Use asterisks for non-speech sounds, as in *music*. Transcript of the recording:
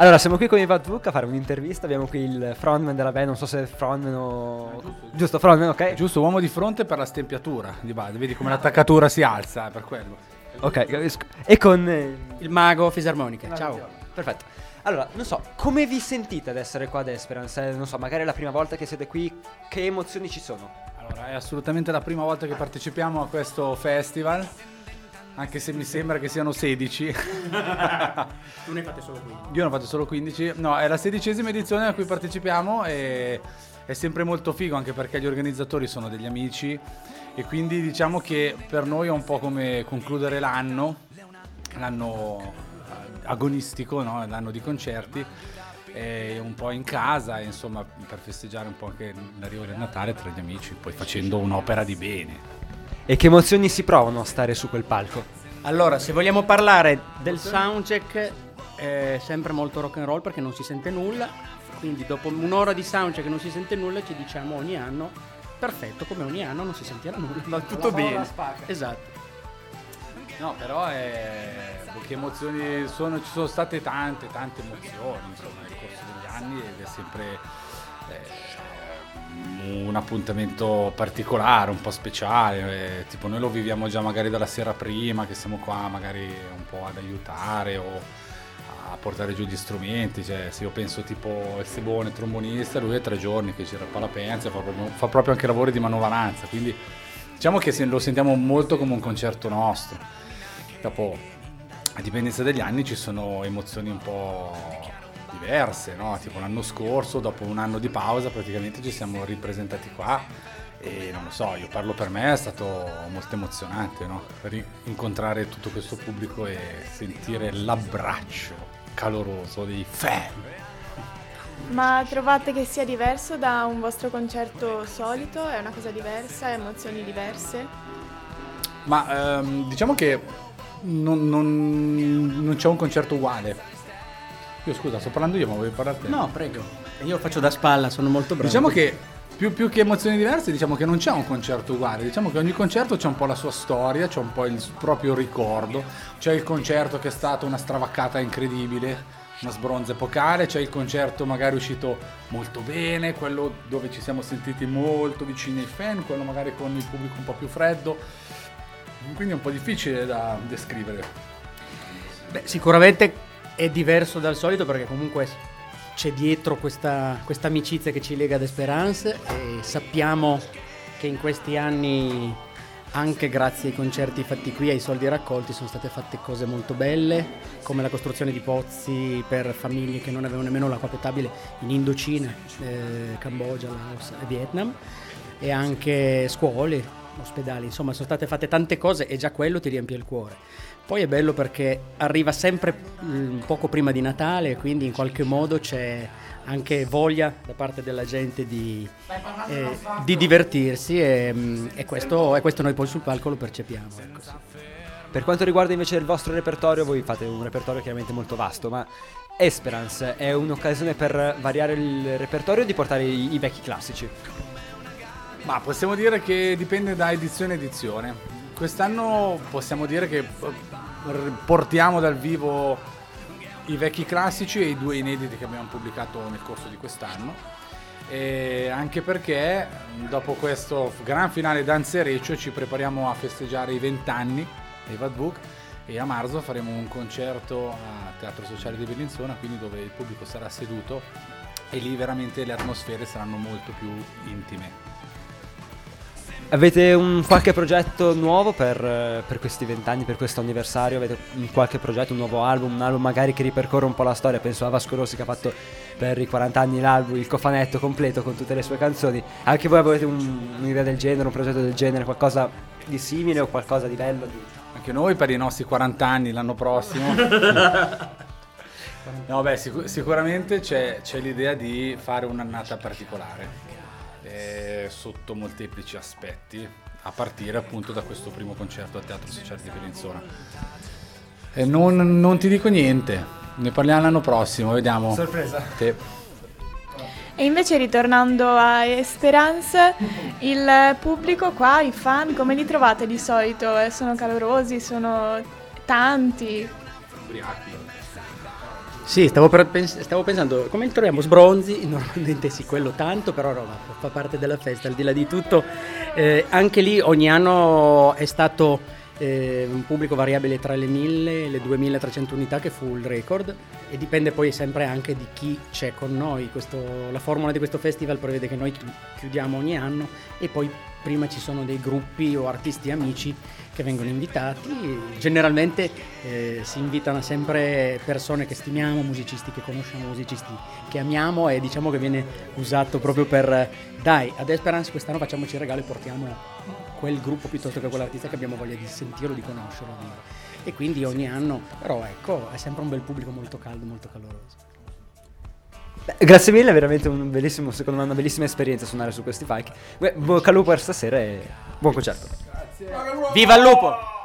Allora, siamo qui con i Vadbook a fare un'intervista. Abbiamo qui il frontman della band. Non so se è frontman o. giusto. giusto, frontman, ok. Giusto, uomo di fronte per la stempiatura di base. Vedi come l'attaccatura si alza, è per quello. Ok, capisco. E con. eh, Il mago fisarmonica. Ciao. Perfetto. Allora, non so, come vi sentite ad essere qua ad Esperance? Eh, Non so, magari è la prima volta che siete qui. Che emozioni ci sono? Allora, è assolutamente la prima volta che partecipiamo a questo festival. Anche se mi sembra che siano 16. *laughs* Tu ne fate solo qui. Io ne ho fatto solo 15. No, è la sedicesima edizione a cui partecipiamo e è sempre molto figo anche perché gli organizzatori sono degli amici e quindi diciamo che per noi è un po' come concludere l'anno, l'anno agonistico, no? l'anno di concerti. e un po' in casa, e, insomma, per festeggiare un po' anche l'arrivo del Natale tra gli amici, poi facendo un'opera di bene. E che emozioni si provano a stare su quel palco? Allora, se vogliamo parlare del soundcheck, è sempre molto rock and roll perché non si sente nulla. Quindi dopo un'ora di soundcheck che non si sente nulla ci diciamo ogni anno, perfetto, come ogni anno non si sentirà nulla, va tutto bene. Esatto. No, però è... che emozioni sono, ci sono state tante, tante emozioni insomma, nel corso degli anni ed è sempre eh, un appuntamento particolare, un po' speciale. eh, tipo noi lo viviamo già magari dalla sera prima, che siamo qua magari un po' ad aiutare o a portare giù gli strumenti. Cioè, se io penso tipo il Sebone, trombonista, lui è tre giorni che gira la penza, fa proprio, fa proprio anche lavori di manovalanza. Quindi diciamo che lo sentiamo molto come un concerto nostro. Dopo, a dipendenza degli anni, ci sono emozioni un po' diverse, no? Tipo l'anno scorso, dopo un anno di pausa, praticamente ci siamo ripresentati qua e non lo so, io parlo per me, è stato molto emozionante, no? Incontrare tutto questo pubblico e sentire l'abbraccio caloroso dei fan. Ma trovate che sia diverso da un vostro concerto solito? È una cosa diversa? Emozioni diverse? Ma ehm, diciamo che non, non- non c'è un concerto uguale. Io scusa, sto parlando io, ma vuoi parlare te? No, prego. Io faccio da spalla, sono molto bravo. Diciamo che più, più che emozioni diverse, diciamo che non c'è un concerto uguale. Diciamo che ogni concerto c'è un po' la sua storia, c'è un po' il proprio ricordo. C'è il concerto che è stato una stravaccata incredibile, una sbronza epocale. C'è il concerto magari uscito molto bene, quello dove ci siamo sentiti molto vicini ai fan, quello magari con il pubblico un po' più freddo. Quindi è un po' difficile da descrivere. Beh, sicuramente è diverso dal solito perché comunque c'è dietro questa, amicizia che ci lega ad Esperance e sappiamo che in questi anni, anche grazie ai concerti fatti qui, ai soldi raccolti, sono state fatte cose molto belle, come la costruzione di pozzi per famiglie che non avevano nemmeno l'acqua potabile in Indocina, eh, Cambogia, Laos e Vietnam, e anche scuole, ospedali, insomma sono state fatte tante cose e già quello ti riempie il cuore. Poi è bello perché arriva sempre mm, poco prima di Natale, quindi in qualche modo c'è anche voglia da parte della gente di, eh, di divertirsi e, mm, e questo, e questo noi poi sul palco lo percepiamo. ecco. Per quanto riguarda invece il vostro repertorio, voi fate un repertorio chiaramente molto vasto, ma Esperance è un'occasione per variare il repertorio o di portare i, i vecchi classici? Ma possiamo dire che dipende da edizione edizione. Quest'anno possiamo dire che eh, portiamo dal vivo i vecchi classici e i due inediti che abbiamo pubblicato nel corso di quest'anno. E anche perché dopo questo gran finale danzereccio ci prepariamo a festeggiare i vent'anni dei Bad Book e a marzo faremo un concerto a Teatro Sociale di Bellinzona, quindi dove il pubblico sarà seduto e lì veramente le atmosfere saranno molto più intime. Avete un qualche progetto nuovo per, eh, per questi vent'anni, per questo anniversario? Avete un qualche progetto, un nuovo album, un album magari che ripercorre un po' la storia? Penso a Vasco Rossi che ha fatto per i 40 anni l'album, il cofanetto completo con tutte le sue canzoni. Anche voi avete un- un'idea del genere, un progetto del genere, qualcosa di simile o qualcosa di bello? di- Anche noi per i nostri 40 anni l'anno prossimo. *laughs* no, beh, sicu- sicuramente c'è, c'è l'idea di fare un'annata particolare, eh, sotto molteplici aspetti, a partire appunto da questo primo concerto al Teatro Sociale di Bellinzona. E non, non ti dico niente, ne parliamo l'anno prossimo, vediamo. Sorpresa. Sì. E invece ritornando a Esperance, il pubblico qua, i fan, come li trovate di solito? Eh, Sono calorosi, sono tanti? Sì, stavo, pens- stavo, pensando, come troviamo sbronzi? *laughs* Normalmente sì, quello tanto, però no, fa parte della festa, al di là di tutto. Eh, anche lì ogni anno è stato eh, un pubblico variabile tra le 1000 e le 2300 unità che fu il record e dipende poi sempre anche di chi c'è con noi. Questo, la formula di questo festival prevede che noi chiudiamo ogni anno e poi prima ci sono dei gruppi o artisti amici che vengono invitati. Generalmente eh, si invitano sempre persone che stimiamo, musicisti che conosciamo, musicisti che amiamo e diciamo che viene usato proprio per dai, ad Esperance quest'anno facciamoci il regalo e portiamo quel gruppo piuttosto che quell'artista che abbiamo voglia di sentirlo, di conoscerlo. E quindi ogni anno, però ecco, è sempre un bel pubblico molto caldo, molto caloroso. Grazie mille, veramente un bellissimo, secondo me una bellissima esperienza suonare su questi palchi. Bocca al lupo per stasera e buon concerto. Viva il lupo!